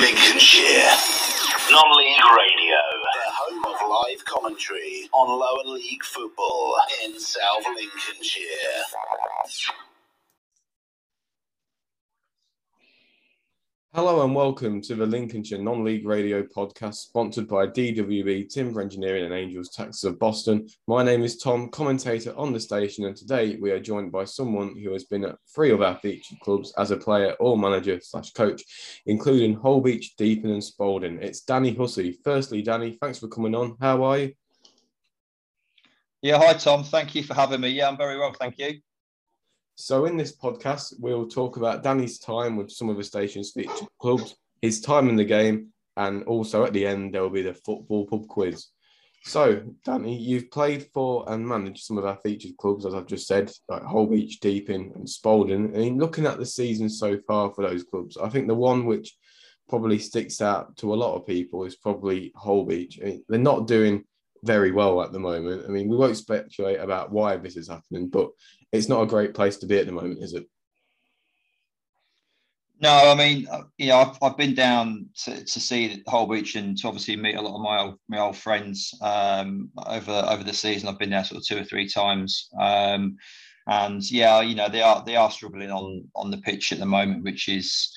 Lincolnshire. Non-league radio, the home of live commentary on lower league football in South Lincolnshire. Hello and welcome to the Lincolnshire Non-League Radio podcast, sponsored by DWB Timber Engineering and Angels Taxes of Boston. My name is Tom, commentator on the station, and today we are joined by someone who has been at three of our featured clubs as a player or manager slash coach, including Holbeach, Deeping, and Spalding. It's Danny Hussey. Firstly, Danny, thanks for coming on. How are you? Yeah, hi Tom. Thank you for having me. Yeah, I'm very well, thank you. So, in this podcast, we'll talk about Danny's time with some of the station's featured clubs, his time in the game, and also at the end, there will be the football pub quiz. So, Danny, you've played for and managed some of our featured clubs, as I've just said, like Holbeach, Deeping, and Spalding. I mean, looking at the season so far for those clubs, I think the one which probably sticks out to a lot of people is probably Holbeach. I mean, they're not doing very well at the moment. I mean, we won't speculate about why this is happening, but it's not a great place to be at the moment, is it? No, I mean, uh, you know, I've, I've been down to, to see Holbeach and to obviously meet a lot of my old my old friends um, over over the season. I've been there sort of two or three times, um, and yeah, you know, they are they are struggling on on the pitch at the moment, which is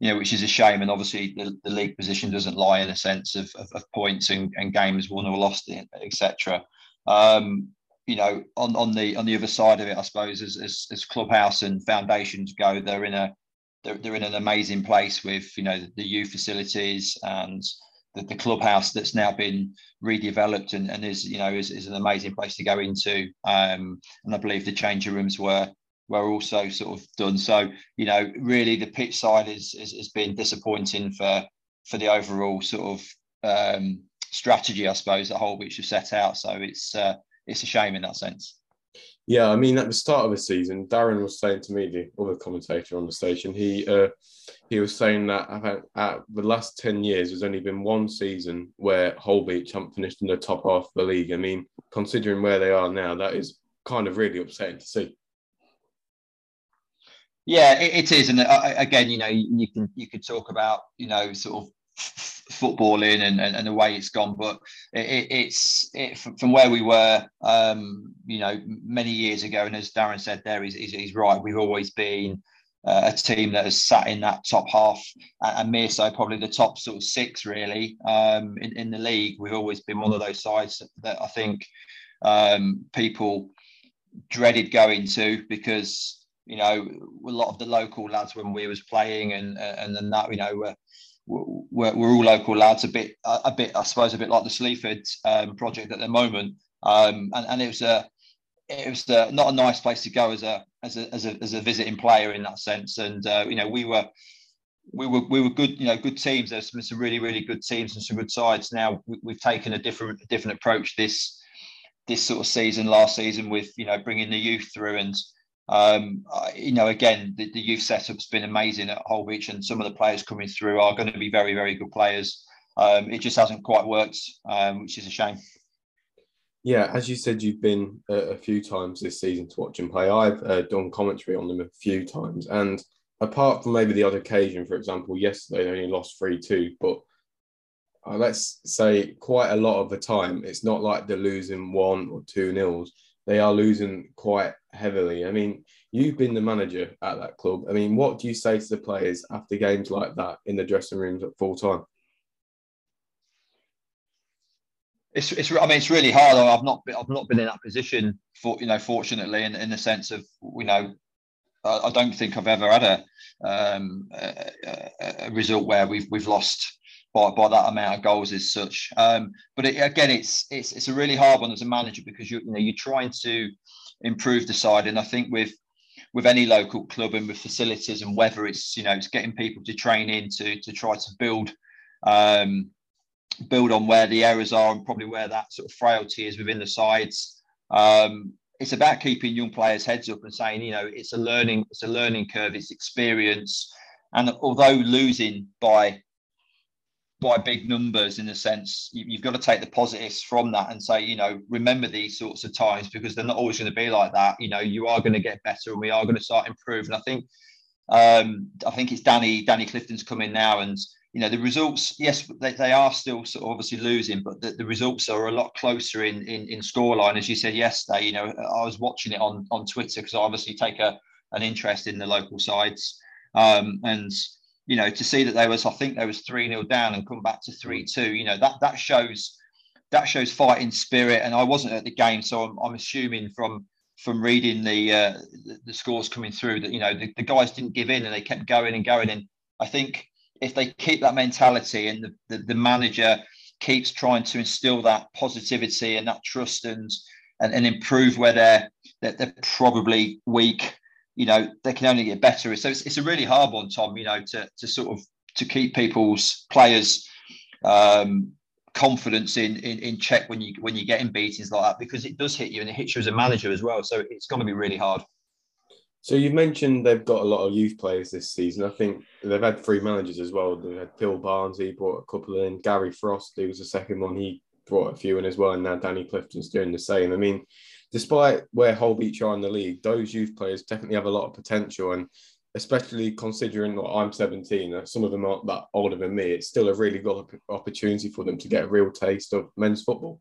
you know, which is a shame. And obviously, the, the league position doesn't lie in a sense of, of, of points and, and, games won or lost, etc. Um, you know, on, on the on the other side of it, I suppose, as, as, as clubhouse and foundations go, they're in a they're, they're in an amazing place with you know the youth facilities and the, the clubhouse that's now been redeveloped and, and is you know is, is an amazing place to go into. Um, and I believe the changing rooms were were also sort of done. So you know, really, the pitch side is is has been disappointing for for the overall sort of um, strategy, I suppose, that Holbeach have set out. So it's uh, it's a shame in that sense. Yeah, I mean, at the start of the season, Darren was saying to me, the other commentator on the station, he uh, he was saying that at the last ten years, there's only been one season where Holbeach haven't finished in the top half of the league. I mean, considering where they are now, that is kind of really upsetting to see. Yeah, it, it is, and uh, again, you know, you can you could talk about you know sort of footballing and, and, and, the way it's gone. But it, it's it, from where we were, um, you know, many years ago. And as Darren said there, he's, he's right. We've always been uh, a team that has sat in that top half and mere so probably the top sort of six really um, in, in the league. We've always been one of those sides that I think um, people dreaded going to because you know a lot of the local lads when we was playing and and then that you know were we're, we're all local lads, a bit, a bit, I suppose, a bit like the Sleaford um, project at the moment. Um, and, and it was a, it was a, not a nice place to go as a, as a, as a, as a visiting player in that sense. And uh, you know, we were, we were, we were good, you know, good teams. There's some, some really, really good teams and some good sides. Now we, have taken a different, different approach this, this sort of season, last season, with you know bringing the youth through and um, you know, again, the, the, youth setup's been amazing at Holbeach, and some of the players coming through are going to be very, very good players. Um, it just hasn't quite worked, um, which is a shame. Yeah, as you said, you've been uh, a few times this season to watch him play. I've uh, done commentary on them a few times, and apart from maybe the odd occasion, for example, yesterday they only lost three two, but uh, let's say quite a lot of the time, it's not like they're losing one or two nils they are losing quite heavily. I mean, you've been the manager at that club. I mean, what do you say to the players after games like that in the dressing rooms at full time? It's, it's I mean it's really hard. I've not been I've not been in that position for you know fortunately in, in the sense of you know I, don't think I've ever had a, um, a, a result where we've we've lost by, by that amount of goals as such. Um, but it, again, it's it's it's a really hard one as a manager because you you know you're trying to improve the side, and I think with with any local club and with facilities and whether it's you know it's getting people to train in to to try to build um, build on where the errors are and probably where that sort of frailty is within the sides. Um, it's about keeping young players' heads up and saying, you know, it's a learning, it's a learning curve, it's experience. And although losing by by big numbers in a sense you, have got to take the positives from that and say you know remember these sorts of times because they're not always going to be like that. You know you are going to get better and we are going to start improving. I think um i think it's danny danny clifton's coming now and you know the results yes they, they are still sort of obviously losing but the, the results are a lot closer in, in in scoreline. As you said yesterday you know i was watching it on on twitter because i obviously take a an interest in the local sides um, and you know to see that there was i think there was 3 0 down and come back to 3 2 you know that that shows that shows fighting spirit. And i wasn't at the game so i'm, I'm assuming from from reading the, uh, the, the scores coming through that you know the, the guys didn't give in and they kept going and going. And i think if they keep that mentality and the, the, the, manager keeps trying to instill that positivity and that trust and and, and improve where they're, they're, they're probably weak, you know, they can only get better. So it's, it's a really hard one, Tom, you know, to, to sort of to keep people's players um, confidence in, in in check when you when you're getting beatings like that because it does hit you and it hits you as a manager as well. So it's going to be really hard. So you've mentioned they've got a lot of youth players this season. I think they've had three managers as well. They had Phil Barnes, he brought a couple in. Gary Frost, he was the second one, he brought a few in as well. And now Danny Clifton's doing the same. I mean, despite where Holbeach are in the league, those youth players definitely have a lot of potential. And especially considering that I'm 17, some of them aren't that older than me, it's still a really good opportunity for them to get a real taste of men's football.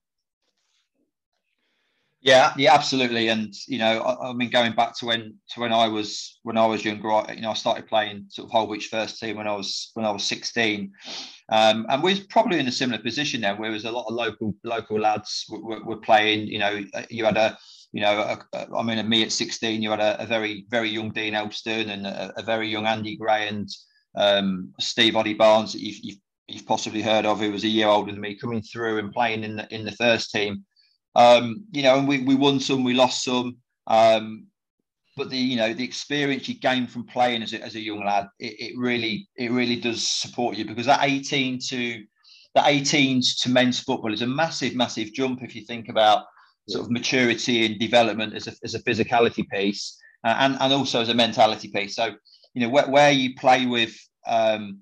Yeah, yeah, absolutely. And you know, I, I, mean, going back to when to when I was when I was younger, I, you know, I started playing sort of Holbeach first team when I was when I was sixteen, um, and we are probably in a similar position now, where there was a lot of local local lads were, were playing. You know, you had a you know, a, a, I mean, me at sixteen, you had a, a very very young Dean Elston and a, very young Andy Gray and um, Steve Oddy Barnes that you've, you've you've possibly heard of, who was a year older than me, coming through and playing in the in the first team. Um, you know, and we, we won some, we lost some. Um, but the you know the experience you gain from playing as a, as a young lad, it, it really it really does support you because that 18 to that 18s to men's football is a massive massive jump if you think about sort of maturity and development as a, as a physicality piece uh, and, and also as a mentality piece. So, you know, where, where you play with um,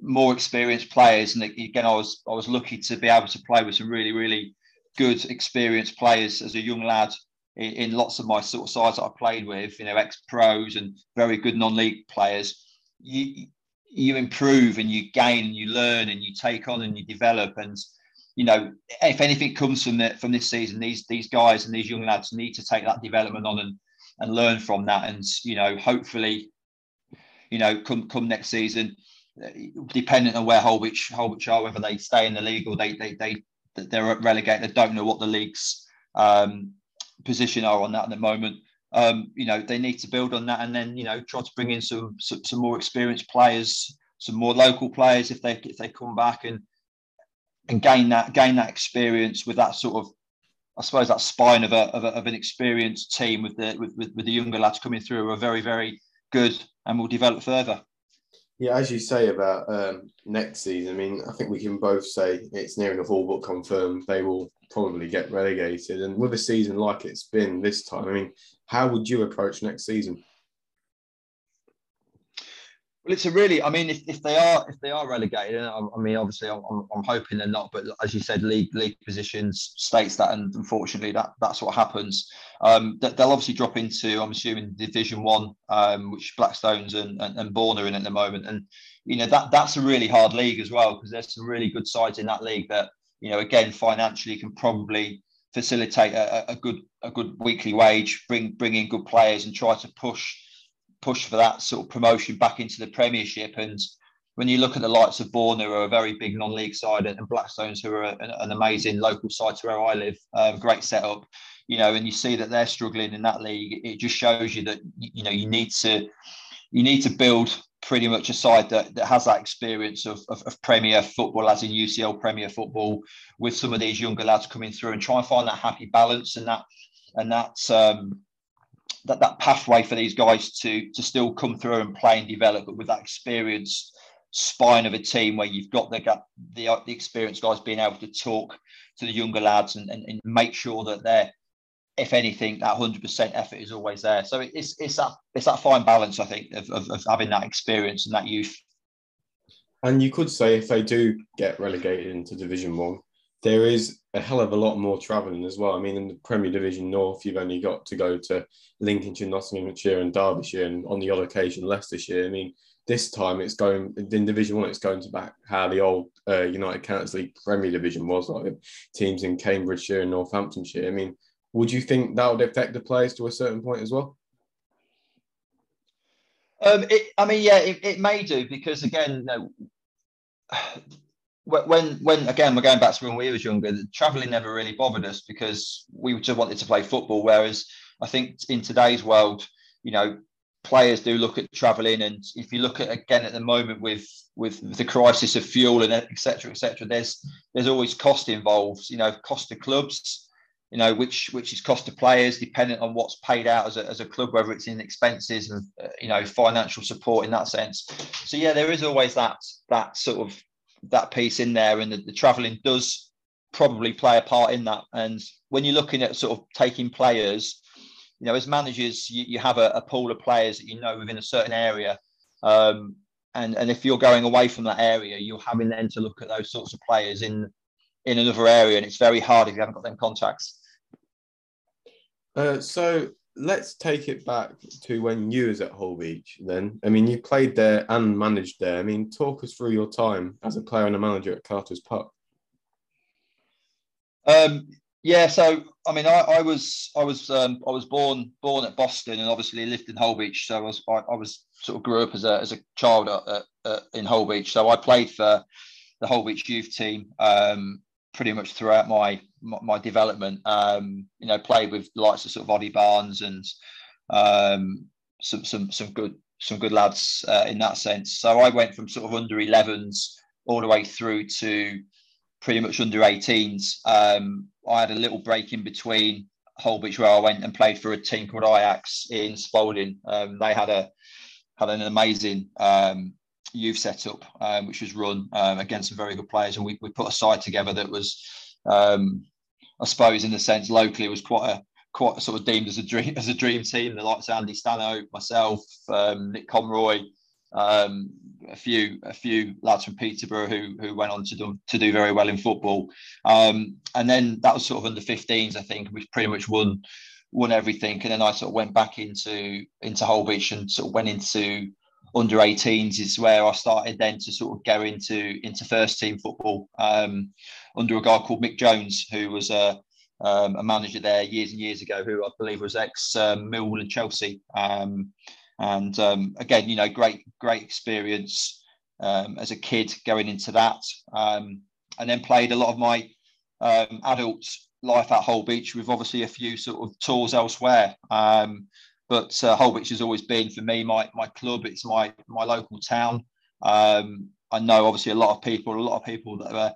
more experienced players, and again, I was I was lucky to be able to play with some really really good, experienced players as a young lad in, in lots of my sort of sides that I played with, you know, ex pros and very good non league players. You you improve and you gain and you learn and you take on and you develop and you know if anything comes from from this season these these guys and these young lads need to take that development on and and learn from that and you know hopefully you know come come next season dependent on where Holbeach Holbeach are whether they stay in the league or they they they they're relegated. They don't know what the league's um, position are on that at the moment. Um, you know, they need to build on that and then you know try to bring in some, some some, more experienced players, some more local players if they if they come back and and gain that gain that experience with that sort of I suppose that spine of a, of, a, of an experienced team with the with, with, with the younger lads coming through are very very good and will develop further. Yeah, as you say about um, next season, I mean, I think we can both say it's near enough all but confirmed they will probably get relegated. And with a season like it's been this time, I mean, how would you approach next season? Well, it's a really. I mean, if, if they are if they are relegated, I, I mean, obviously, I'm, I'm, hoping they're not. But as you said, league league positions states that, and unfortunately, that that's what happens. Um, they'll obviously drop into, I'm assuming, Division One, um, which Blackstones and, and and Bourne are in at the moment, and you know that that's a really hard league as well because there's some really good sides in that league that you know again financially can probably facilitate a, a good a good weekly wage, bring bring in good players, and try to push push for that sort of promotion back into the Premiership. And when you look at the likes of Bourne, who are a very big non-league side, and Blackstones, who are an, an amazing local side to where I live, um, great setup, you know, and you see that they're struggling in that league, it just shows you that you know you need to you need to build pretty much a side that, that has that experience of, of, of, Premier football, as in UCL Premier football, with some of these younger lads coming through and try and find that happy balance and that and that's um, that, that pathway for these guys to to still come through and play and develop, but with that experience spine of a team where you've got the the, the experienced guys being able to talk to the younger lads and, and, and make sure that they're if anything that 100% effort is always there. So it's it's that it's that fine balance i think of, of, of having that experience and that youth. And you could say if they do get relegated into division one there is a hell of a lot more travelling as well. I mean, in the Premier Division North, you've only got to go to Lincolnshire, Nottinghamshire, and Derbyshire, and on the odd occasion Leicestershire. I mean, this time it's going in Division One. It's going to back how the old uh, United Counties League Premier Division was like teams in Cambridgeshire and Northamptonshire. I mean, would you think that would affect the players to a certain point as well? Um, it, I mean, yeah, it, it may do because again, know, when when again we're going back to when we was younger, travelling never really bothered us because we just wanted to play football. Whereas I think in today's world, you know, players do look at travelling, and if you look at again at the moment with with the crisis of fuel and etc. etc. there's there's always cost involved. You know, cost to clubs, you know, which which is cost to players, dependent on what's paid out as a, as a club, whether it's in expenses and uh, you know financial support in that sense. So yeah, there is always that that sort of that piece in there, and the, the travelling does probably play a part in that. And when you're looking at sort of taking players, you know, as managers, you, you have a, a, pool of players that you know within a certain area. Um, and, and if you're going away from that area, you're having then to look at those sorts of players in in another area, and it's very hard if you haven't got them contacts. Uh, so let's take it back to when you was at Holbeach then. I mean, you played there and managed there. I mean, talk us through your time as a player and a manager at Carter's Park. Um, yeah, so I mean, I, I was I was um, I was born born at Boston and obviously lived in Holbeach. So I was I, I was sort of grew up as a as a child at, at, in Holbeach. So I played for the Holbeach youth team um, pretty much throughout my my, my development. Um, you know, played with lots of sort of Oddy Barnes and um, some some some good some good lads uh, in that sense. So I went from sort of under 11s all the way through to pretty much under 18s. Um, I had a little break in between Holbeach where I went and played for a team called Ajax in Spalding. Um, they had a had an amazing um, youth setup, um, which was run um, against some very good players, and we, we put a side together that was, um, I suppose, in a sense, locally was quite a quite sort of deemed as a dream as a dream team. The likes of Andy Stano, myself, um, Nick Conroy, um, a few a few lads from Peterborough who who went on to do to do very well in football, um, and then that was sort of under 15s. I think we pretty much won won everything, and then I sort of went back into into Holbeach and sort of went into under 18s is where I started then to sort of go into into first team football um, under a guy called Mick Jones, who was a, um, a manager there years and years ago, who I believe was ex um, Millwall and Chelsea. Um, and um, again, you know, great great experience um, as a kid going into that, and then played a lot of my adult life at Holbeach with obviously a few sort of tours elsewhere. Um, but uh, Holbeach has always been for me my my club. It's my my local town. Um, I know obviously a lot of people, a lot of people that were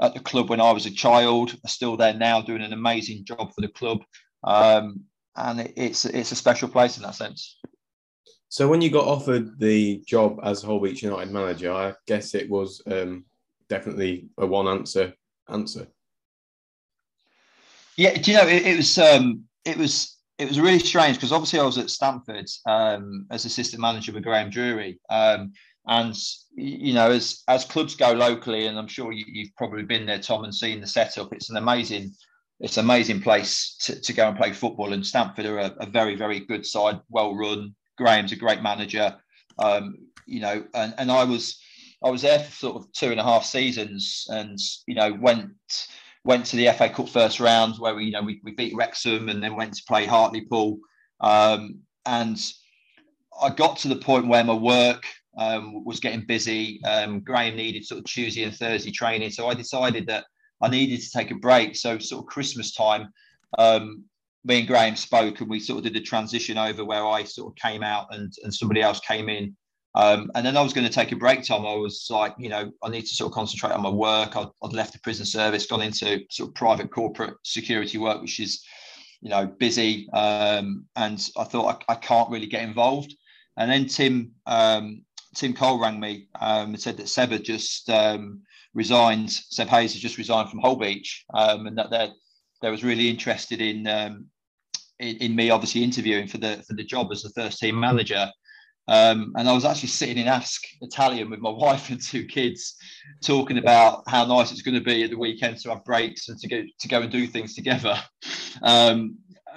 at the club when I was a child are still there now, doing an amazing job for the club. Um, and it, it's it's a special place in that sense. So when you got offered the job as Holbeach United manager, I guess it was um, definitely a one answer answer. Yeah, do you know it, it was um, it was it was really strange because obviously I was at Stamford um, as assistant manager with Graham Drury. Um, and you know, as as clubs go locally, and I'm sure you, have probably been there, Tom, and seen the setup. It's an amazing, it's an amazing place to, to go and play football. And Stamford are a, a very, very good side, well run. Graham's a great manager. Um, you know, and, and I was I was there for sort of two and a half seasons, and you know, went went to the FA Cup first round where we, you know, we, we beat Wrexham and then went to play Hartlepool. Um, and I got to the point where my work um, was getting busy. Um, Graham needed sort of Tuesday and Thursday training. So I decided that I needed to take a break. So sort of Christmas time, um, me and Graham spoke and we sort of did a transition over where I sort of came out and, and somebody else came in um, and then I was going to take a break time. I was like, you know, I need to sort of concentrate on my work. I'd, I'd left the prison service, gone into sort of private corporate security work, which is, you know, busy. Um, and I thought I, I, can't really get involved. And then Tim um, Tim Cole rang me um, and said that Seb had just um, resigned. Seb Hayes had just resigned from Holbeach, um, and that they they was really interested in, in, in me, obviously interviewing for the for the job as the first team manager. Um, and I was actually sitting in Ask Italian with my wife and two kids, talking about how nice it's going to be at the weekend to have breaks and to go to go and do things together. Um,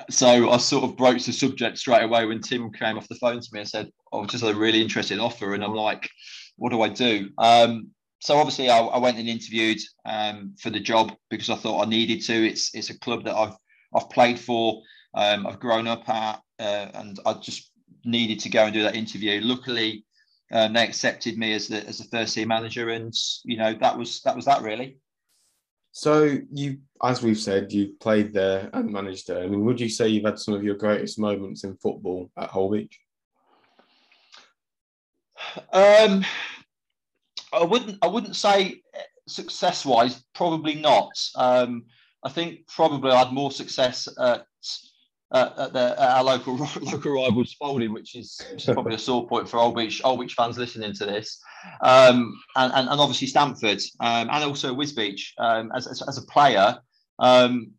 so I sort of broached the subject straight away when Tim came off the phone to me and said, "Oh, just had a really interesting offer," and I'm like, "What do I do?" Um, so obviously, I, I, went and interviewed um, for the job because I thought I needed to. It's it's a club that I've I've played for, um, I've grown up at, uh, and I just needed to go and do that interview. Luckily, um, they accepted me as the as the first team manager, and you know that was that was that really. So you, as we've said, you played there and managed there. I mean, would you say you've had some of your greatest moments in football at Holbeach? Um, I wouldn't. I wouldn't say success wise. Probably not. Um, I think probably I had more success at uh, at, the, our local local rival Spalding, which is, which is probably a sore point for Holbeach Old Beach fans listening to this, um, and, and, and obviously Stamford, um, and also Wisbech um, as, as, as a player, um,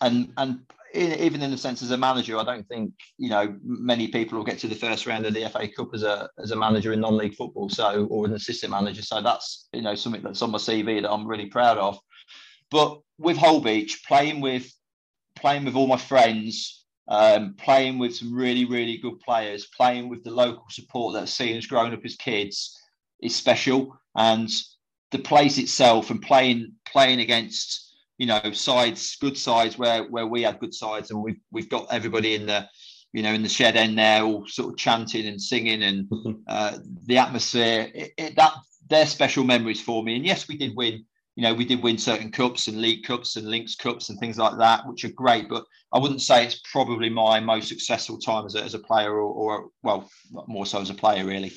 and and in, even in the sense as a manager, I don't think you know many people will get to the first round of the FA Cup as a as a manager in non-league football, so or an assistant manager. So that's you know something that's on my CV that I'm really proud of. But with Holbeach, playing with playing with all my friends um, playing with some really, really good players, playing with the local support that us growing up as kids is special. And the place itself and playing playing against you know sides, good sides where where we had good sides, and we've we've got everybody in the you know in the shed end there, all sort of chanting and singing, and uh, the atmosphere. It, it, that they're special memories for me. And yes, we did win you know, we did win certain cups and league cups and Lincs cups and things like that, which are great. But I wouldn't say it's probably my most successful time as a, as a player, or, or well, more so as a player, really.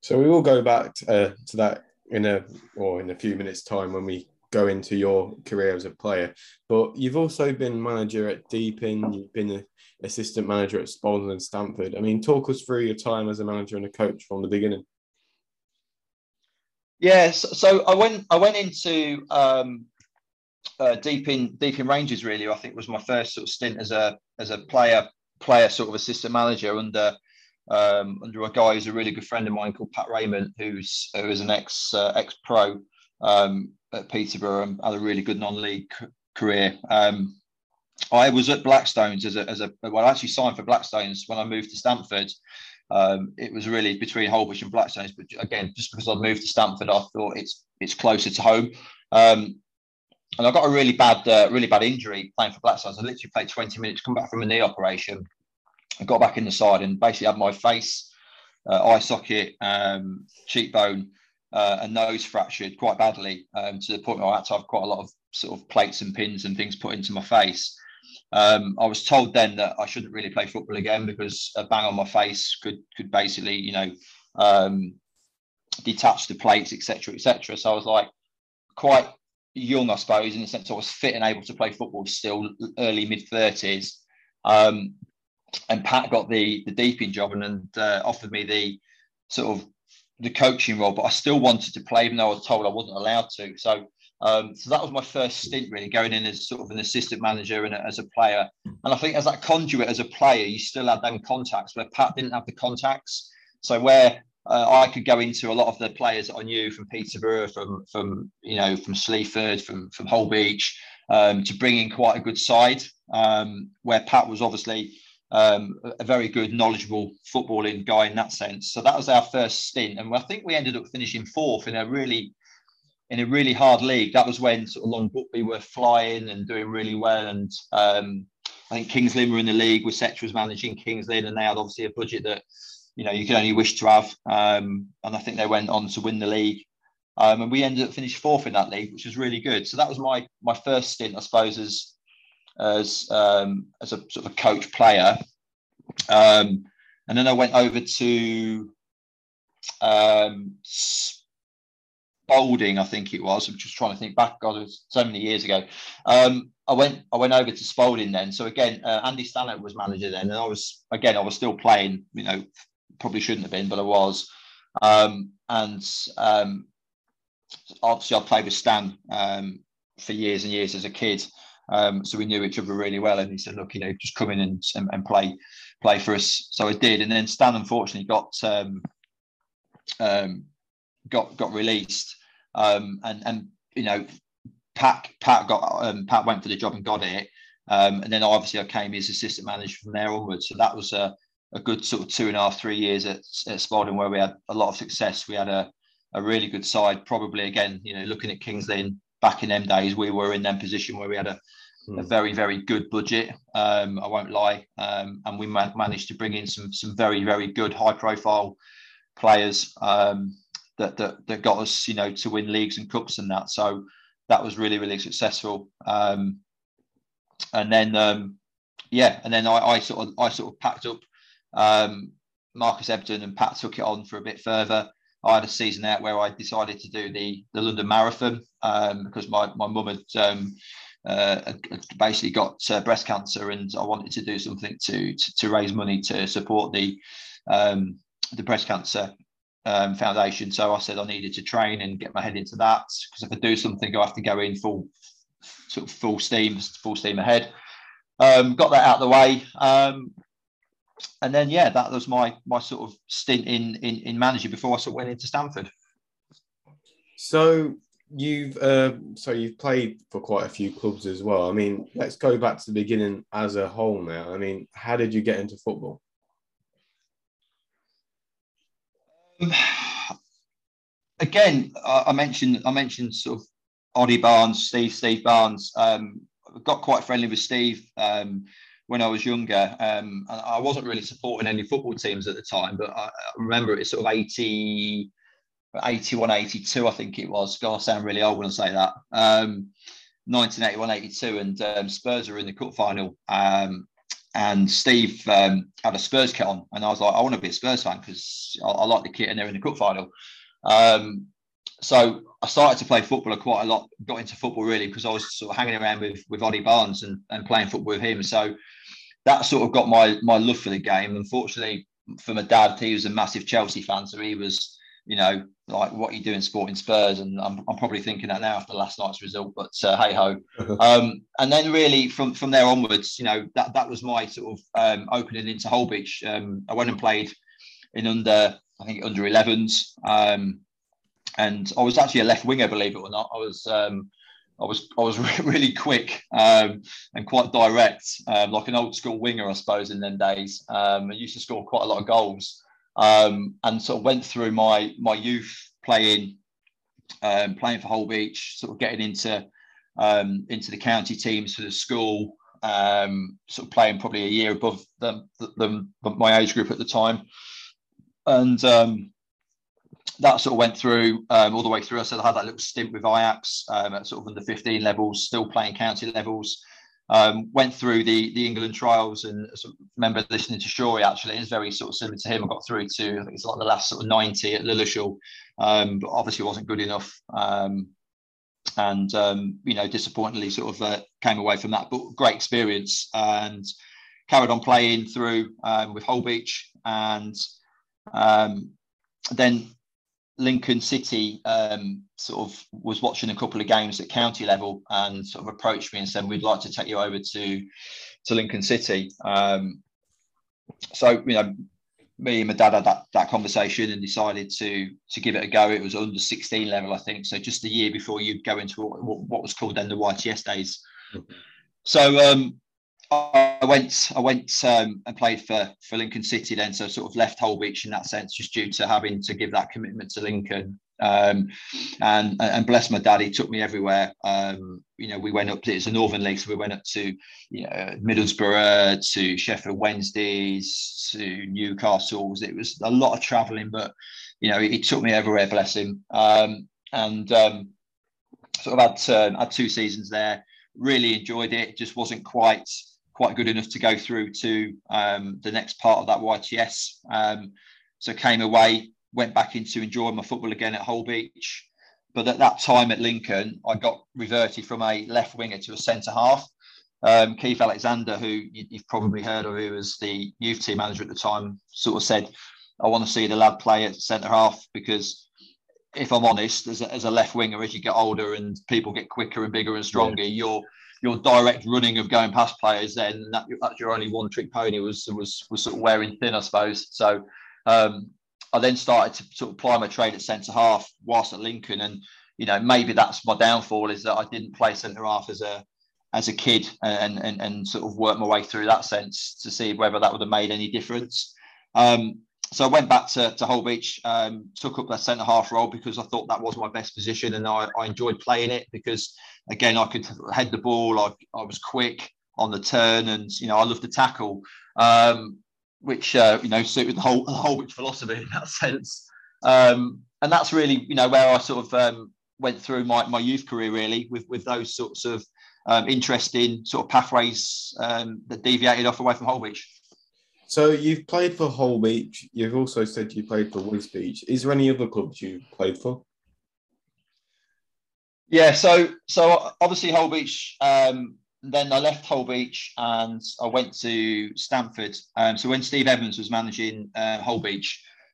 So we will go back to, uh, to that in a or in a few minutes' time when we go into your career as a player. But you've also been manager at Deeping. You've been an assistant manager at Spalding and Stamford. I mean, talk us through your time as a manager and a coach from the beginning. Yes, yeah, so, I went I went into um, uh, Deeping deep in Rangers. Really, I think was my first sort of stint as a as a player player sort of assistant manager under um, under a guy who's a really good friend of mine called Pat Raymond, who's who is an ex uh, ex pro um, at Peterborough and had a really good non league career. Um, I was at Blackstones as a, as a well, I actually signed for Blackstones when I moved to Stamford. Um, it was really between Holbeach and Blackstones, but again, just because I'd moved to Stamford, I thought it's it's closer to home. Um, and I got a really bad, uh, really bad injury playing for Blackstones. I literally played 20 minutes, come back from a knee operation, I got back in the side, and basically had my face, uh, eye socket, um, cheekbone, uh, and nose fractured quite badly um, to the point where I had to have quite a lot of sort of plates and pins and things put into my face. Um, I was told then that I shouldn't really play football again because a bang on my face could could basically, you know, um, detach the plates, etc., etc. So I was like quite young, I suppose, in the sense I was fit and able to play football still, early mid thirties. Um, and Pat got the the deeping job and, and uh, offered me the sort of the coaching role, but I still wanted to play, even though I was told I wasn't allowed to. So um, so that was my first stint, really, going in as sort of an assistant manager and as a player. And I think as that conduit as a player, you still had them contacts where Pat didn't have the contacts. So where uh, I could go into a lot of the players that I knew from Peterborough, from from you know from Sleaford, from from Holbeach, um, to bring in quite a good side. Um, where Pat was obviously um, a very good, knowledgeable footballing guy in that sense. So that was our first stint, and I think we ended up finishing fourth in a really in a really hard league. That was when sort of Long were flying and doing really well. And um, I think Kings Lynn were in the league with Setch was managing Kings Lynn, and they had obviously a budget that you know you could only wish to have. Um, and I think they went on to win the league. Um, and we ended up finishing fourth in that league, which was really good. So that was my my first stint, I suppose, as as um, as a sort of a coach player. Um, and then I went over to um, Spalding, I think it was. I'm just trying to think back. God, it was so many years ago. Um, I went I went over to Spalding then. So again, uh, Andy Stannard was manager then, and I was again I was still playing. You know, probably shouldn't have been, but I was. Um, and um, obviously, I played with Stan um, for years and years as a kid. Um, so we knew each other really well. And he said, "Look, you know, just come in and, and, and play play for us." So I did. And then Stan unfortunately got um, got got released. Um, and and you know, Pat Pat got um, Pat went for the job and got it. Um, and then obviously I came as assistant manager from there onwards. So that was a, a good sort of two and a half, three years at, at Spalding where we had a lot of success. We had a, a really good side. Probably again, you know, looking at Kings Lynn back in them days, we were in them position where we had a, mm. a very, very good budget. Um, I won't lie, um, and we ma- managed to bring in some some very, very good high profile players um, that, that that got us, you know, to win leagues and cups and that. So that was really, really successful. Um, and then, um, yeah, and then I, I sort of I sort of packed up um, Marcus Ebden and Pat took it on for a bit further. I had a season out where I decided to do the the London Marathon um, because my my mum had, um, uh, basically got uh, breast cancer, and I wanted to do something to to, to raise money to support the um, the breast cancer um, foundation. So I said I needed to train and get my head into that because if I do something, I have to go in full sort of full steam, full steam ahead. Um, got that out of the way. Um, and then yeah, that was my my sort of stint in in, in managing before I sort of went into Stamford. So you've uh, so you've played for quite a few clubs as well. I mean, let's go back to the beginning as a whole now. I mean, how did you get into football? Um, again, I mentioned I mentioned sort of Ollie Barnes, Steve Steve Barnes. Um, got quite friendly with Steve. Um, when I was younger. Um, I wasn't really supporting any football teams at the time, but I, remember it's sort of 80, 81, 82, I think it was. God, I sound really old when I say that. Um, 1981, 82, and um, Spurs were in the cup final. Um, and Steve um, had a Spurs kit on, and I was like, I want to be a Spurs fan because I, I, like the kit, and they're in the cup final. Um, so I started to play football quite a lot. Got into football really because I was sort of hanging around with with Ollie Barnes and, and playing football with him. So that sort of got my my love for the game. Unfortunately, for my dad, he was a massive Chelsea fan, so he was, you know, like what you do in sporting Spurs, and I'm, I'm probably thinking that now after last night's result. But uh, hey ho. um, and then really from from there onwards, you know, that that was my sort of um, opening into Holbeach. Um, I went and played in under I think under 11s. Um, and I was actually a left winger, believe it or not. I was um, I was I was really quick um, and quite direct, um, like an old school winger, I suppose, in them days. Um, I used to score quite a lot of goals, um, and sort of went through my my youth playing um, playing for Holbeach, sort of getting into um, into the county teams for the school, sort of playing probably a year above them, them, my age group at the time, and that sort of went through um, all the way through. I said I had that little stint with um, at sort of under 15 levels, still playing county levels. Um, went through the the England trials and sort of remember listening to Shorey actually. It's very sort of similar to him. I got through to I think it's like the last sort of 90 at Lilleshall, um, but obviously wasn't good enough. Um, and um, you know, disappointingly, sort of uh, came away from that. But great experience and carried on playing through with Holbeach and then Lincoln City um, sort of was watching a couple of games at county level and sort of approached me and said, "We'd like to take you over to to Lincoln City." Um, so you know, me and my dad had that, that conversation and decided to to give it a go. It was under 16 level, I think, so just a year before you'd go into what, what was called then the YTS days. So um, I went I went um, and played for for Lincoln City then, so sort of left Holbeach in that sense, just due to having to give that commitment to Lincoln. Um, and and bless my dad, he took me everywhere. Um, you know, we went up to it's a Northern League, so we went up to you know Middlesbrough, to Sheffield Wednesdays, to Newcastle's. It was a lot of travelling, but you know, he, he, took me everywhere, bless him. Um, and um, sort of had uh, had two seasons there. Really enjoyed it. Just wasn't quite quite good enough to go through to um, the next part of that YTS. Um, so came away, went back into enjoying my football again at Holbeach. But at that time at Lincoln, I got reverted from a left winger to a centre half. Um, Keith Alexander, who you, have probably heard of, who was the youth team manager at the time, sort of said, I want to see the lad play at centre half because if I'm honest, as a, as a left winger, as you get older and people get quicker and bigger and stronger, yeah. you're your direct running of going past players, then that, that's your only one trick pony was was was sort of wearing thin, I suppose. So um, I then started to sort of apply my trade at centre half whilst at Lincoln, and you know maybe that's my downfall is that I didn't play centre half as a as a kid and, and and sort of work my way through that sense to see whether that would have made any difference. Um, so I went back to, to Holbeach, um, took up that centre half role because I thought that was my best position and I, I enjoyed playing it because again I could head the ball, I, I was quick on the turn and you know I loved to tackle, um, which uh, you know suited the whole the Holbeach philosophy in that sense. Um, and that's really you know where I sort of um, went through my, my youth career really with with those sorts of um, interesting sort of pathways um, that deviated off away from Holbeach. So you've played for Holbeach. You've also said you played for Wisbech. Is there any other clubs you played for? Yeah, so so obviously Holbeach. Um, then I left Holbeach and I went to Stamford. Um, so when Steve Evans was managing uh, Holbeach,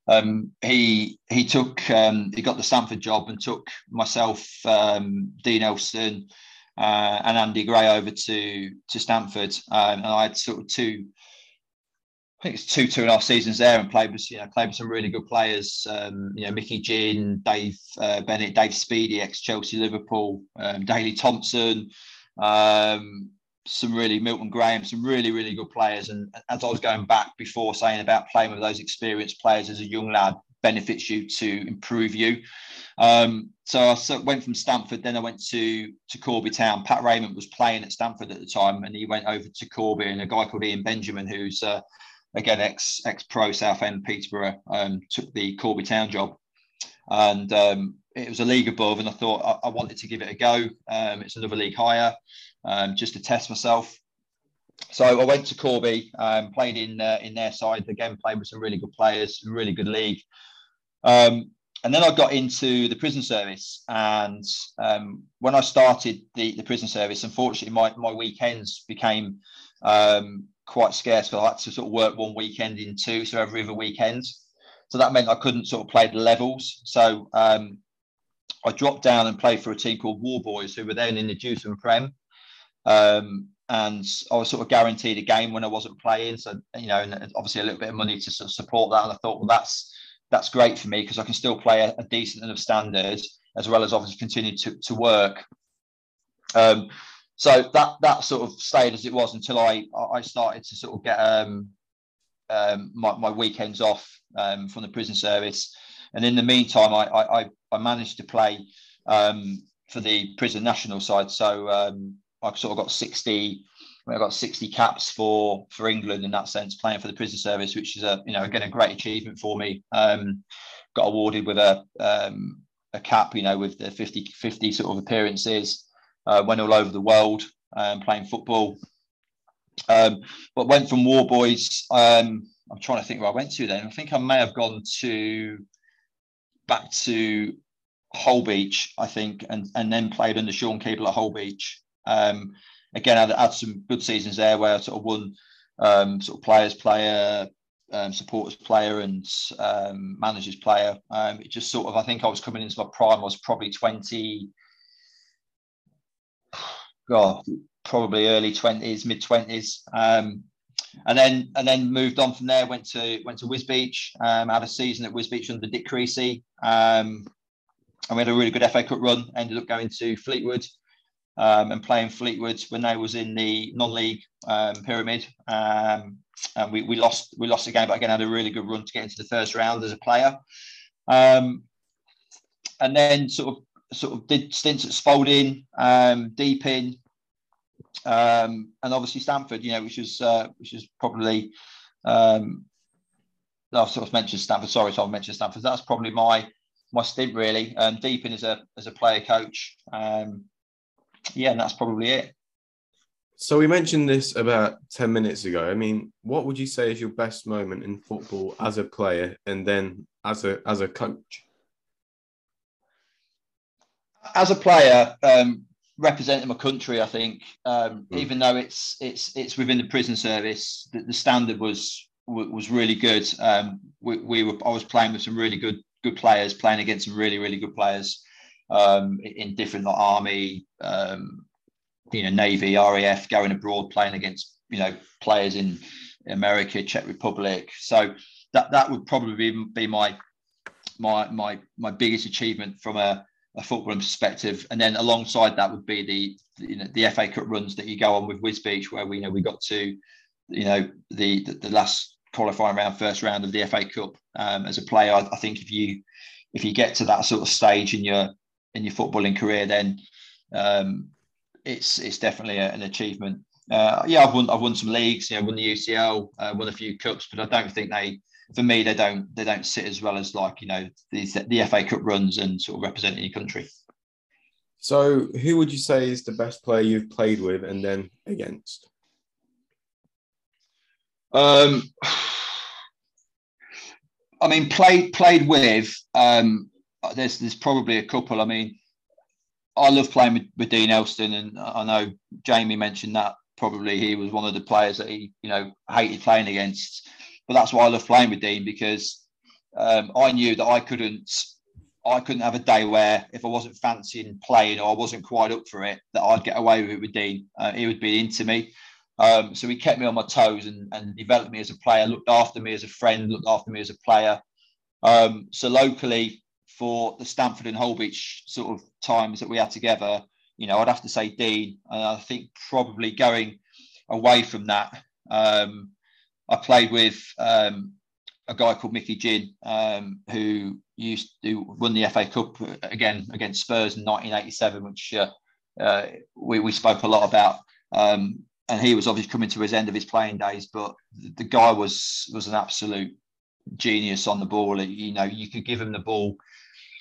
um, he he took um, he got the Stamford job and took myself, um, Dean Elson, uh, and Andy Gray over to to Stamford, um, and I had sort of two I think it's two two and a half seasons there, and played with you know played with some really good players. Um, you know Mickey Ginn, Dave uh, Bennett, Dave Speedie, ex Chelsea, Liverpool, um, Daley Thompson, um, some really Milton Graham, some really really good players. And as I was going back before saying about playing with those experienced players as a young lad benefits you to improve you. Um, so I went from Stamford, then I went to to Corby Town. Pat Raymond was playing at Stamford at the time, and he went over to Corby, and a guy called Ian Benjamin, who's uh, again ex ex pro Southend Peterborough um, took the Corby Town job, and um, it was a league above, and I thought I, I wanted to give it a go. Um, it's another league higher, um, just to test myself. So I went to Corby, um, played in uh, in their side again, played with some really good players, really good league. Um, and then I got into the prison service, and when I started the, the prison service, unfortunately, my, my weekends became um, quite scarce because I had to sort of work one weekend in two, so every other weekend. So that meant I couldn't sort of play the levels. So um, I dropped down and played for a team called Warboys, who were then in the Dewsbury Prem. Um, and I was sort of guaranteed a game when I wasn't playing. So you know, and obviously a little bit of money to sort of support that. And I thought, well, that's that's great for me because I can still play a, a decent enough standard as well as obviously continue to to work. Um, so that that sort of stayed as it was until I I started to sort of get um, um, my, my weekends off um, from the prison service, and in the meantime I I, I managed to play um, for the prison national side. So um, I sort of got sixty. I got 60 caps for for England in that sense, playing for the prison service, which is a you know again a great achievement for me. Um, got awarded with a a cap, you know, with the 50 50 sort of appearances uh, went all over the world um, playing football. Um, but went from Warboys. Um, I'm trying to think where I went to then. I think I may have gone to back to Holbeach, I think, and, and then played under Sean Keeble at Holbeach. Um, again, I had, some good seasons there where I sort of won um, sort of players player, um, supporters player, and um, managers player. Um, it just sort of, I think I was coming into my prime. I was probably 20, God, probably early twenties, mid twenties, um, and then and then moved on from there. Went to went to Wisbech. Um, had a season at Wisbech under Dick Creasy, um, and we had a really good FA Cup run. Ended up going to Fleetwood um, and playing Fleetwood when they was in the non-league um, pyramid. Um, and we, we lost we lost the game, but again had a really good run to get into the first round as a player. Um, and then sort of sort of did stints at Spalding, um, Deeping, um, and obviously Stamford. You know, which is uh, which is probably. Um, I've sort of mentioned Stamford. Sorry, so I've mentioned Stamford. That's probably my my stint really. Um, Deeping as a as a player coach. Um, yeah, and that's probably it. So we mentioned this about 10 minutes ago. I mean, what would you say is your best moment in football as a player and then as a as a coach? As a player, um, representing my country, I think, um, mm. even though it's it's it's within the prison service, the, the standard was was really good. Um, we, we, were I was playing with some really good good players, playing against some really really good players um, in different like army, um, you know, navy, RAF, going abroad, playing against you know players in America, Czech Republic. So that that would probably be, be my my my my biggest achievement from a a footballing perspective. And then alongside that would be the you know the FA Cup runs that you go on with Wisbech, where we you know we got to you know the the, the last qualifying round, first round of the FA Cup. Um, as a player, I, I, think if you if you get to that sort of stage in your in your footballing career, then um, it's it's definitely a, an achievement. Uh, yeah, I've won I've won some leagues. You know, won the UCL, uh, won a few cups, but I don't think they for me they don't they don't sit as well as like you know the, the FA Cup runs and sort of representing your country. So, who would you say is the best player you've played with and then against? Um, I mean, played played with. Um, there's there's probably a couple. I mean, I love playing with, with Dean Elston, and I know Jamie mentioned that probably he was one of the players that he you know hated playing against. But that's why I love playing with Dean because um, I knew that I couldn't I couldn't have a day where if I wasn't fancying playing or I wasn't quite up for it, that I'd get away with it with Dean. Uh, he would be into me. Um, so he kept me on my toes and, and, developed me as a player, looked after me as a friend, looked after me as a player. Um, so locally, for the Stamford and Holbeach sort of times that we had together, you know, I'd have to say Dean. And I think probably going away from that, um, I played with um, a guy called Mickey Gynn, um, who used to won the FA Cup again against Spurs in 1987, which uh, uh, we, we spoke a lot about. Um, and he was obviously coming to his end of his playing days, but the, the guy was was an absolute genius on the ball. You know, you could give him the ball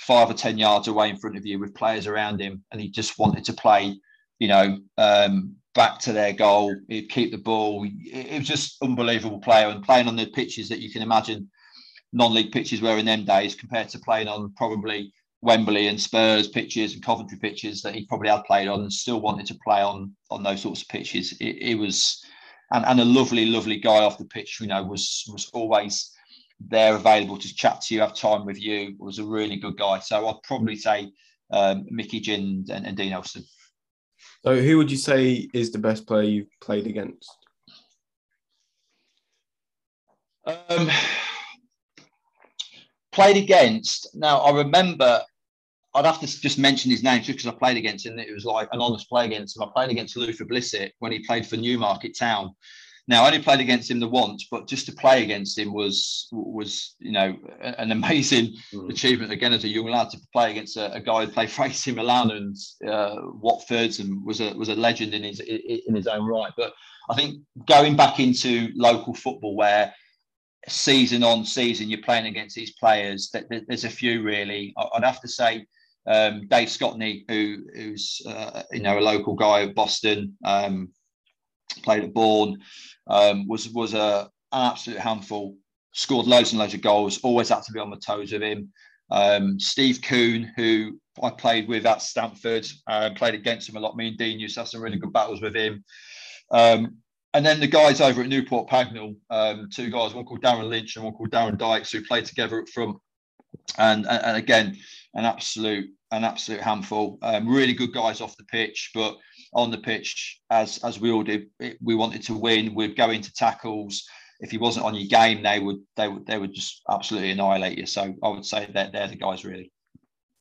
five or ten yards away in front of you with players around him, and he just wanted to play. You know, um, back to their goal. He'd keep the ball. It was just unbelievable player and playing on the pitches that you can imagine non-league pitches were in them days compared to playing on probably Wembley and Spurs pitches and Coventry pitches that he probably had played on and still wanted to play on on those sorts of pitches. It, it was and, and a lovely, lovely guy off the pitch, you know, was was always there available to chat to you, have time with you, was a really good guy. So I'd probably say um, Mickey Gynn and, and Dean Elston. So, who would you say is the best player you've played against? Um, played against. Now, I remember I'd have to just mention his name just because I played against him. It was like an honest play against him. I played against Luther Blissett when he played for Newmarket Town. Now, I only played against him the once, but just to play against him was was you know an amazing mm. achievement again as a young lad to play against a, a guy who played for AC Milan and uh, Watford and was a was a legend in his in his own right. But I think going back into local football where season on season you're playing against these players, there's a few really. I'd have to say. Um, Dave Scottney, who, who's uh, you know a local guy of Boston, um, played at Bourne, um, was was a, an absolute handful. Scored loads and loads of goals. Always had to be on the toes of him. Um, Steve Coon, who I played with at Stamford, uh, played against him a lot. Me and Dean used to have some really good battles with him. Um, and then the guys over at Newport Pagnell, um, two guys, one called Darren Lynch and one called Darren Dykes, who played together up front. And, and, and again, an absolute an absolute handful. Um, really good guys off the pitch, but on the pitch, as as we all did, we wanted to win. We'd go into tackles. If he wasn't on your game, they would they would they would just absolutely annihilate you. So I would say that they're the guys really.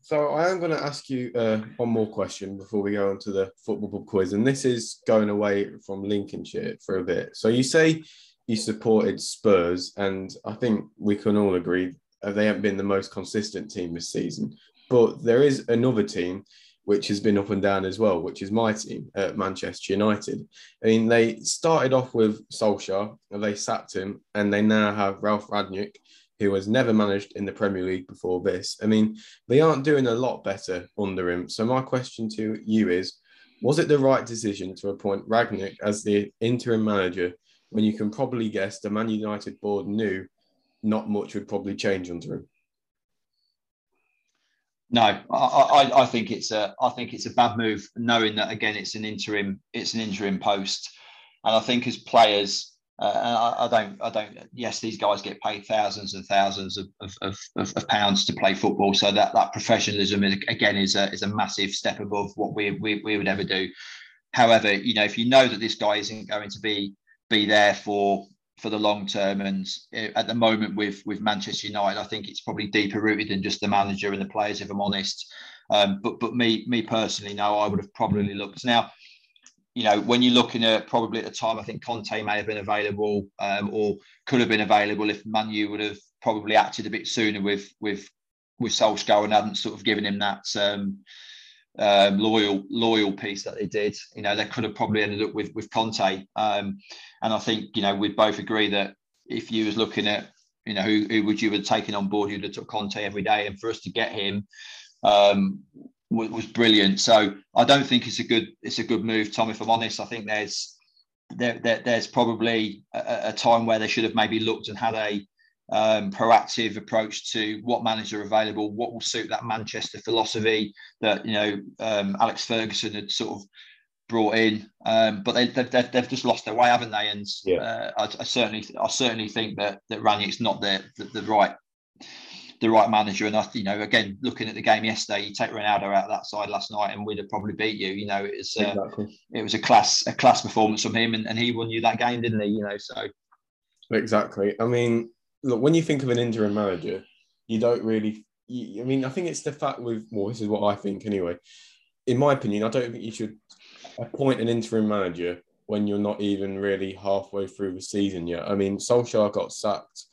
So I am going to ask you uh, one more question before we go on to the football pub quiz, and this is going away from Lincolnshire for a bit. So you say you supported Spurs, and I think we can all agree they haven't been the most consistent team this season. But there is another team which has been up and down as well, which is my team at Manchester United. I mean, they started off with Solskjaer and they sacked him, and they now have Ralph Rangnick, who has never managed in the Premier League before this. I mean, they aren't doing a lot better under him. So, my question to you is was it the right decision to appoint Rangnick as the interim manager when you can probably guess the Man United board knew not much would probably change under him? No, I, I, I, think it's a I think it's a bad move, knowing that again it's an interim it's an interim post, and I think as players, uh, I, I, don't I don't yes these guys get paid thousands and thousands of, of, of, of, pounds to play football, so that that professionalism is, again is a is a massive step above what we, we we would ever do. However, you know if you know that this guy isn't going to be be there for for the long term. And eh, at the moment with with Manchester United, I think it's probably deeper rooted than just the manager and the players, if I'm honest. Um, but but me me personally, no, I would have probably looked now. You know, when you're looking at probably at the time, I think Conte may have been available um, or could have been available if Manu would have probably acted a bit sooner with with with Solskjaer and hadn't sort of given him that um, um, loyal loyal piece that they did. You know, they could have probably ended up with with Conte. Um, and I think you know we'd both agree that if you was looking at you know who, who would you have taken on board, you'd have took Conte every day. And for us to get him um, was, was brilliant. So I don't think it's a good it's a good move, Tom. If I'm honest, I think there's there, there there's probably a, a time where they should have maybe looked and had a um, proactive approach to what managers are available, what will suit that Manchester philosophy that you know um, Alex Ferguson had sort of brought in. Um, but they, have they've, they've just lost their way, haven't they? And yeah. uh, I, I, certainly I certainly think that that Rangnick's not the, the, the right the right manager. And I, you know, again, looking at the game yesterday, you take Ronaldo out of that side last night, and we'd have probably beat you. You know, it was uh, exactly. it was a class a class performance from him, and, and he won you that game, didn't he? You know, so exactly. I mean, look, when you think of an interim manager, you don't really. You, I mean, I think it's the fact with well, this is what I think anyway. In my opinion, I don't think you should appoint an interim manager when you're not even really halfway through the season yet. I mean, Solskjaer got sacked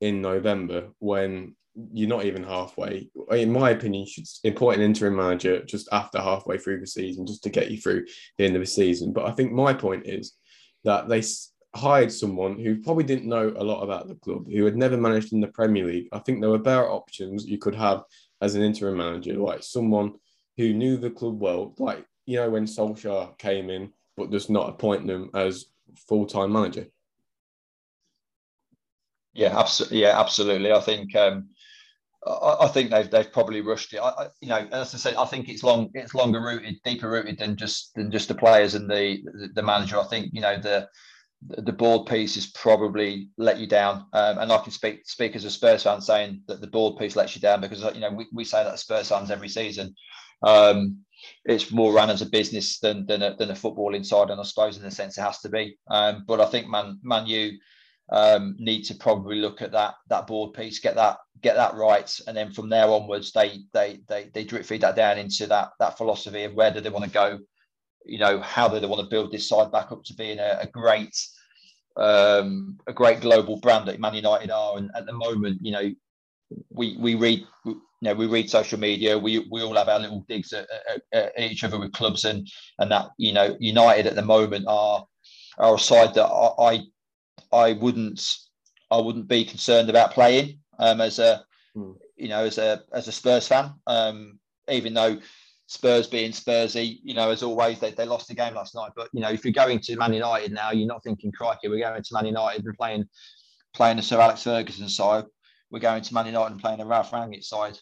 in November when you're not even halfway. In my opinion, you should appoint an interim manager just after halfway through the season, just to get you through the end of the season. But I think my point is that they hired someone who probably didn't know a lot about the club, who had never managed in the Premier League. I think there were better options you could have as an interim manager, like someone who knew the club well, like you know when Solskjaer came in, but just not appoint them as full time manager. Yeah, absolutely. Yeah, absolutely. I think um, I, I, think they've they've probably rushed it. I, I, you know, as I said, I think it's long, it's longer rooted, deeper rooted than just than just the players and the the, the manager. I think you know the the board piece has probably let you down. Um, and I can speak speak as a Spurs fan saying that the board piece lets you down because you know we, we say that Spurs fans every season. Um, it's more run as a business than than a, than a footballing side, and I suppose in a sense it has to be. Um, but I think Man Man U um, need to probably look at that that board piece, get that get that right, and then from there onwards they they they they drip feed that down into that that philosophy of where do they want to go you know, how they want to build this side back up to being a, a great, um, a great global brand that Man United are. And at the moment, you know, we we read, you know, we read social media. We we all have our little digs at, at, at each other with clubs, and and that you know, United at the moment are are a side that I I wouldn't I wouldn't be concerned about playing um, as a hmm. you know as a as a Spurs fan. Um, even though Spurs being Spursy, you know, as always, they, they lost the game last night. But you know, if you're going to Man United now, you're not thinking, crikey, we're going to Man United and playing playing the Sir Alex Ferguson side. We're going to Man United and playing a Ralph Rangnick side.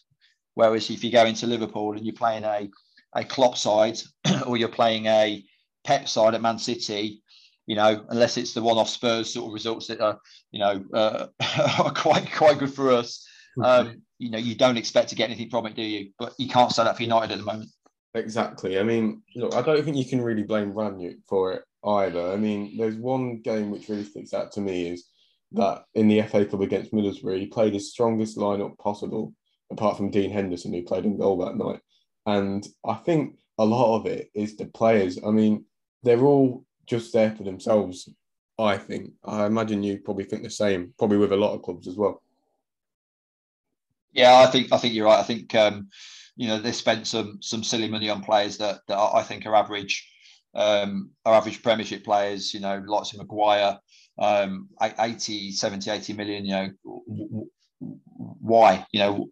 Whereas if you go into Liverpool and you're playing a a Klopp side or you're playing a Pep side at Man City, you know, unless it's the one-off Spurs sort of results that are, you know, uh, are quite quite good for us. Um, you know, you don't expect to get anything from it, do you? But you can't say that for United at the moment. Exactly. I mean, look, I don't think you can really blame Rangnick for it either. I mean, there's one game which really sticks out to me is that in the FA Cup against Middlesbrough, he played his strongest lineup possible, apart from Dean Henderson, who played in goal that night. And I think a lot of it is the players. I mean, they're all just there for themselves. I think. I imagine you probably think the same, probably with a lot of clubs as well. Yeah, I think I think you're right. I think um, you know they spent some some silly money on players that, that I think are average um, are average Premiership players. You know, lots of Maguire, um, 80, 70, 80 million. You know, why? You know,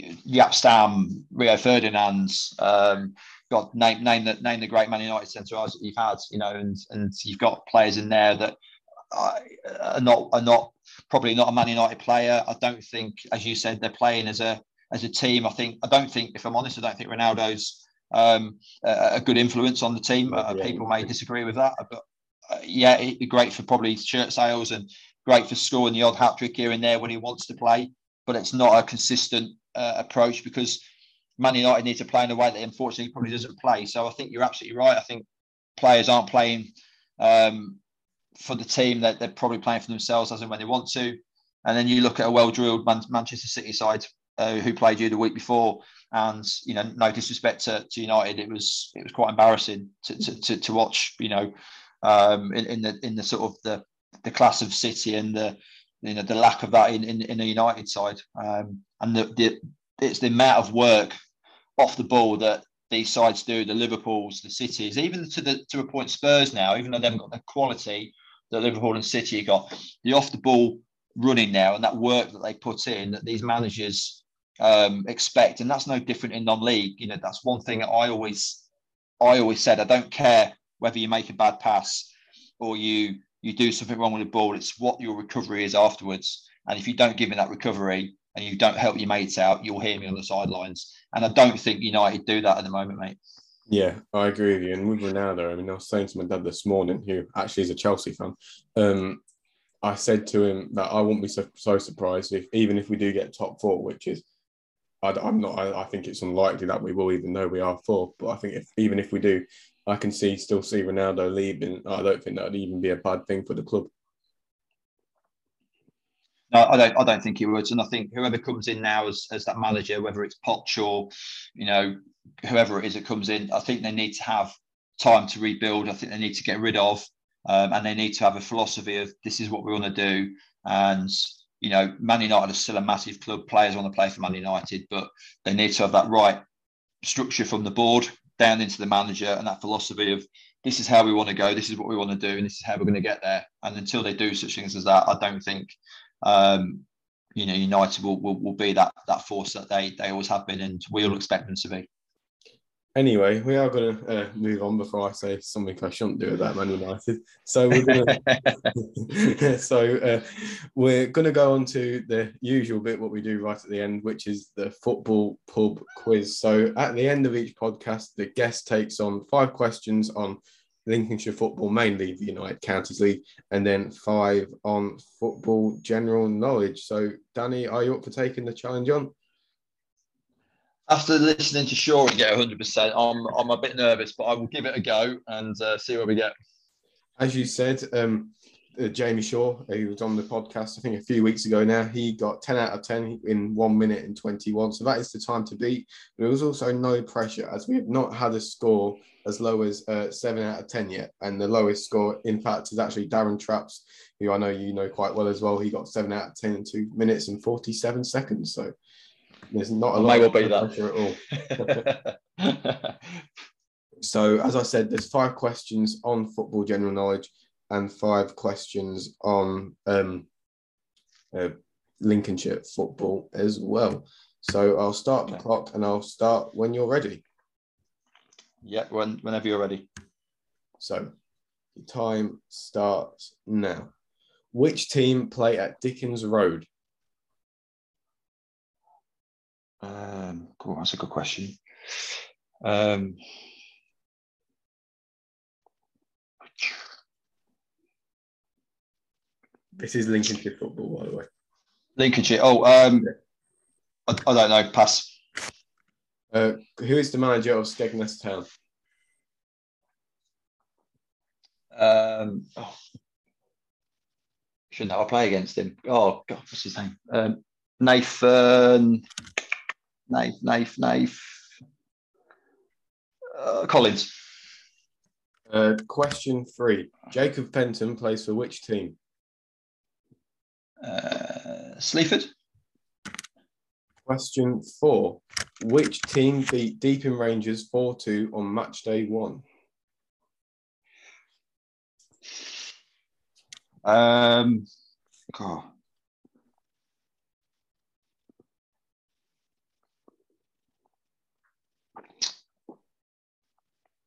Jaap Stam, Rio Ferdinand's. Um, got name name the name the great Man United centre that you've had. You know, and and you've got players in there that are not are not probably not a Man United player. I don't think, as you said, they're playing as a as a team. I think I don't think, if I'm honest, I don't think Ronaldo's um, a, a, good influence on the team. Uh, people may disagree with that, but uh, yeah, it'd be great for probably shirt sales and great for scoring the odd hat trick here and there when he wants to play. But it's not a consistent uh, approach because Man United need to play in a way that unfortunately probably doesn't play. So I think you're absolutely right. I think players aren't playing um, for the team that they're probably playing for themselves as and when they want to. And then you look at a well-drilled Man- Manchester City side uh, who played you the week before, and you know, no disrespect to, to United, it was it was quite embarrassing to to, to, to watch. You know, um, in, in the in the sort of the the class of City and the you know the lack of that in in, in the United side, um, and the, the it's the amount of work off the ball that these sides do, the Liverpools, the Cities, even to the to a point Spurs now, even though they haven't got the quality that Liverpool and City got, the off the ball running now and that work that they put in that these managers um, expect, and that's no different in non-league. You know, that's one thing I always I always said. I don't care whether you make a bad pass or you you do something wrong with the ball. It's what your recovery is afterwards. And if you don't give me that recovery and you don't help your mates out, you'll hear me on the sidelines. And I don't think United do that at the moment, mate. Yeah, I agree with you. And with Ronaldo, I mean, I was saying to my dad this morning, who actually is a Chelsea fan, um, I said to him that I won't be so, so surprised if, even if we do get top four, which is, I, am not, I, I, think it's unlikely that we will, even though we are four. But I think if even if we do, I can see still see Ronaldo leaving. I don't think that would even be a bad thing for the club. No, I don't. I don't think he would, and I think whoever comes in now as, as that manager, whether it's Poch or you know whoever it is that comes in, I think they need to have time to rebuild. I think they need to get rid of, um, and they need to have a philosophy of this is what we want to do. And you know, Man United is still a massive club. Players want to play for Man United, but they need to have that right structure from the board down into the manager and that philosophy of this is how we want to go, this is what we want to do, and this is how we're going to get there. And until they do such things as that, I don't think um, you know United will, will, will be that that force that they they always have been, and we all expect them to be. Anyway, we are going to uh, move on before I say something I shouldn't do about Man United. So we're going to so uh, we're going to go on to the usual bit, what we do right at the end, which is the football pub quiz. So at the end of each podcast, the guest takes on five questions on Lincolnshire football, mainly the United Counties League, and then five on football general knowledge. So, Danny, are you up for taking the challenge on? After listening to Shaw and get 100%, I'm, I'm a bit nervous, but I will give it a go and uh, see where we get. As you said, um, uh, Jamie Shaw, who was on the podcast, I think a few weeks ago now, he got 10 out of 10 in one minute and 21. So that is the time to beat. But there was also no pressure as we have not had a score as low as uh, 7 out of 10 yet. And the lowest score, in fact, is actually Darren Traps, who I know you know quite well as well. He got 7 out of 10 in 2 minutes and 47 seconds. So there's not a lot of pressure at all. so, as I said, there's five questions on football general knowledge and five questions on um, uh, Lincolnshire football as well. So I'll start the clock and I'll start when you're ready. Yeah, when, whenever you're ready. So the time starts now. Which team play at Dickens Road? Um, cool, that's a good question. Um, this is Lincolnshire football, by the way. Lincolnshire. Oh, um, I, I don't know. Pass. Uh, who is the manager of Skegness Town? Um, oh, shouldn't I play against him? Oh God, what's his name? Um, Nathan. Knife, knife, knife. Uh, Collins. Uh, question three. Jacob Fenton plays for which team? Uh, Sleaford. Question four. Which team beat Deeping Rangers 4 2 on match day one? Um, God.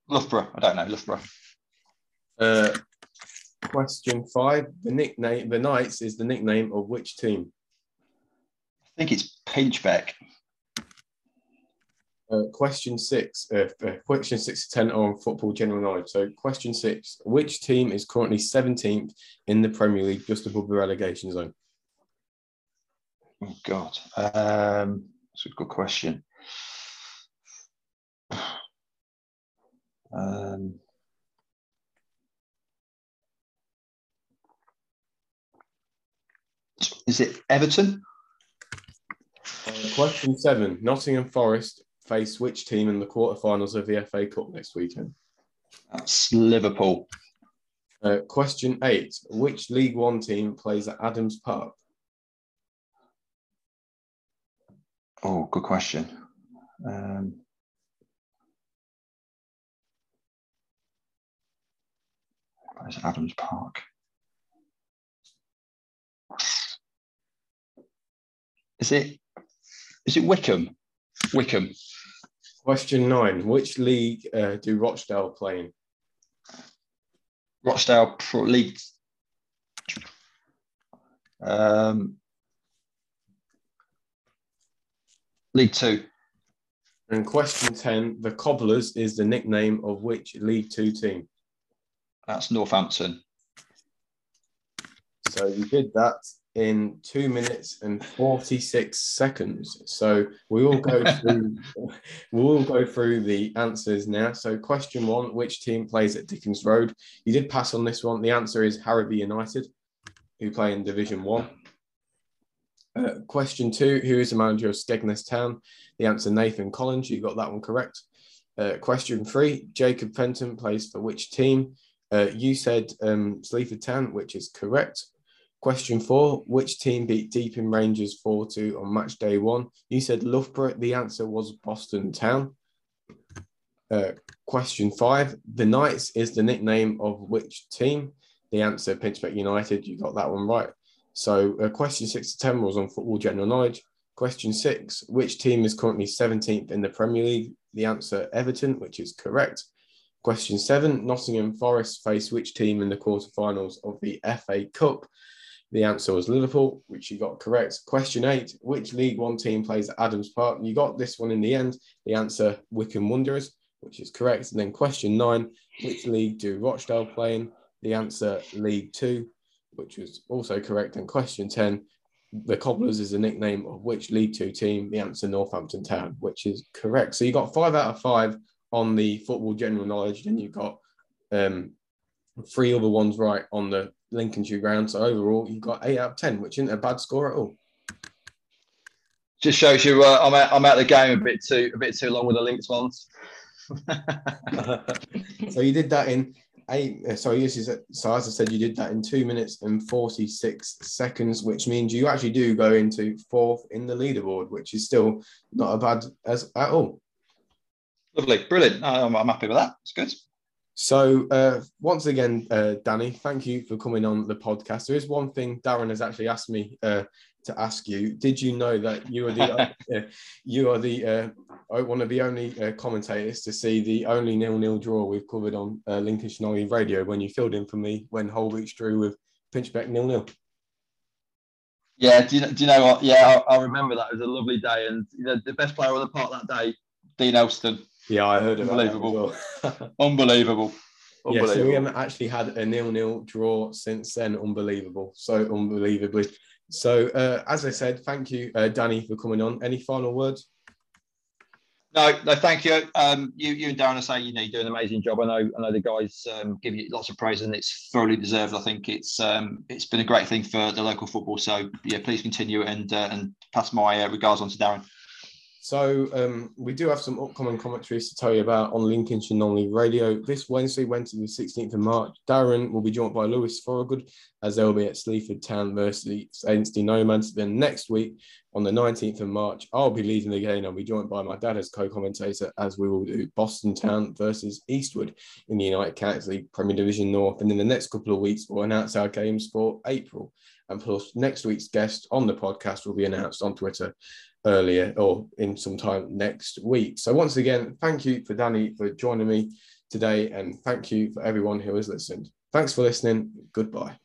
Loughborough. I don't know. Loughborough. Uh, question five. The nickname, the Knights, is the nickname of which team? I think it's Pinchbeck. Uh, question six. Uh, uh, question six to ten on football general knowledge. So, question six: Which team is currently seventeenth in the Premier League, just above the relegation zone? Oh God, um, that's a good question. Um, is it Everton? Uh, question seven Nottingham Forest face which team in the quarterfinals of the FA Cup next weekend? That's Liverpool. Uh, question eight Which League One team plays at Adams Park? Oh, good question. Um, where's Adams Park? Is it is it Wycombe? Wycombe. Question nine: Which league uh, do Rochdale play in? Rochdale Pro League. Um, League Two. And question 10 The Cobblers is the nickname of which League Two team? That's Northampton. So you did that in two minutes and 46 seconds. So we will go through we will go through the answers now. So question one, which team plays at Dickens Road? You did pass on this one. The answer is Harrowby United, who play in Division One. Uh, question two, who is the manager of Skegness Town? The answer Nathan Collins. You got that one correct. Uh, question three, Jacob Fenton plays for which team? Uh, you said um, Sleaford Town, which is correct. Question four, which team beat Deeping Rangers 4 2 on match day one? You said Loughborough. The answer was Boston Town. Uh, question five, the Knights is the nickname of which team? The answer Pinchbeck United. You got that one right. So, uh, question six to 10 was on football general knowledge. Question six, which team is currently 17th in the Premier League? The answer Everton, which is correct. Question seven, Nottingham Forest face which team in the quarterfinals of the FA Cup? The answer was Liverpool, which you got correct. Question eight, which League One team plays at Adams Park? You got this one in the end. The answer, Wycombe Wanderers, which is correct. And then question nine, which league do Rochdale play in? The answer, League Two, which was also correct. And question 10, the Cobblers is a nickname of which League Two team? The answer, Northampton Town, which is correct. So you got five out of five on the football general knowledge. Then you've got um, three other ones right on the Lincolnshire ground. So overall, you've got eight out of 10, which isn't a bad score at all. Just shows you uh, I'm out. I'm out the game a bit too a bit too long with the Lincs ones. so you did that in eight. Uh, sorry, yes, so as I said, you did that in two minutes and forty six seconds, which means you actually do go into fourth in the leaderboard, which is still not a bad as at all. Lovely, brilliant. I'm, I'm happy with that. It's good. So uh, once again, uh, Danny, thank you for coming on the podcast. There is one thing Darren has actually asked me uh, to ask you. Did you know that you are the uh, you are the uh, one of the only uh, commentators to see the only nil-nil draw we've covered on uh, Lincolnshire Non-League Radio when you filled in for me when Holbeach drew with Pinchbeck nil-nil? Yeah, do you, do you know what? Yeah, I, I, remember that. It was a lovely day, and you know, the best player on the park that day, Dean Elston. Yeah, I heard Unbelievable. Well. Unbelievable. Yeah, so we haven't actually had a nil-nil draw since then. Unbelievable. So unbelievably. So uh, as I said, thank you, uh, Danny, for coming on. Any final words? No, no, thank you. Um, you, you and Darren are saying you know you do an amazing job. I know, I know the guys um, give you lots of praise, and it's thoroughly deserved. I think it's um, it's been a great thing for the local football. So yeah, please continue and uh, and pass my uh, regards on to Darren. So um, we do have some upcoming commentaries to tell you about on Lincolnshire Non-League Radio. This Wednesday, Wednesday the 16th of March, Darren will be joined by Lewis Thorogood as they'll be at Sleaford Town versus Anstey Nomads. Then next week, on the 19th of March, I'll be leading the game. I'll be joined by my dad as co-commentator as we will do Boston Town versus Eastwood in the United Counties League Premier Division North. And in the next couple of weeks, we'll announce our games for April. And plus, next week's guest on the podcast will be announced on Twitter earlier or in some time next week. So once again, thank you for Danny for joining me today, and thank you for everyone who has listened. Thanks for listening. Goodbye.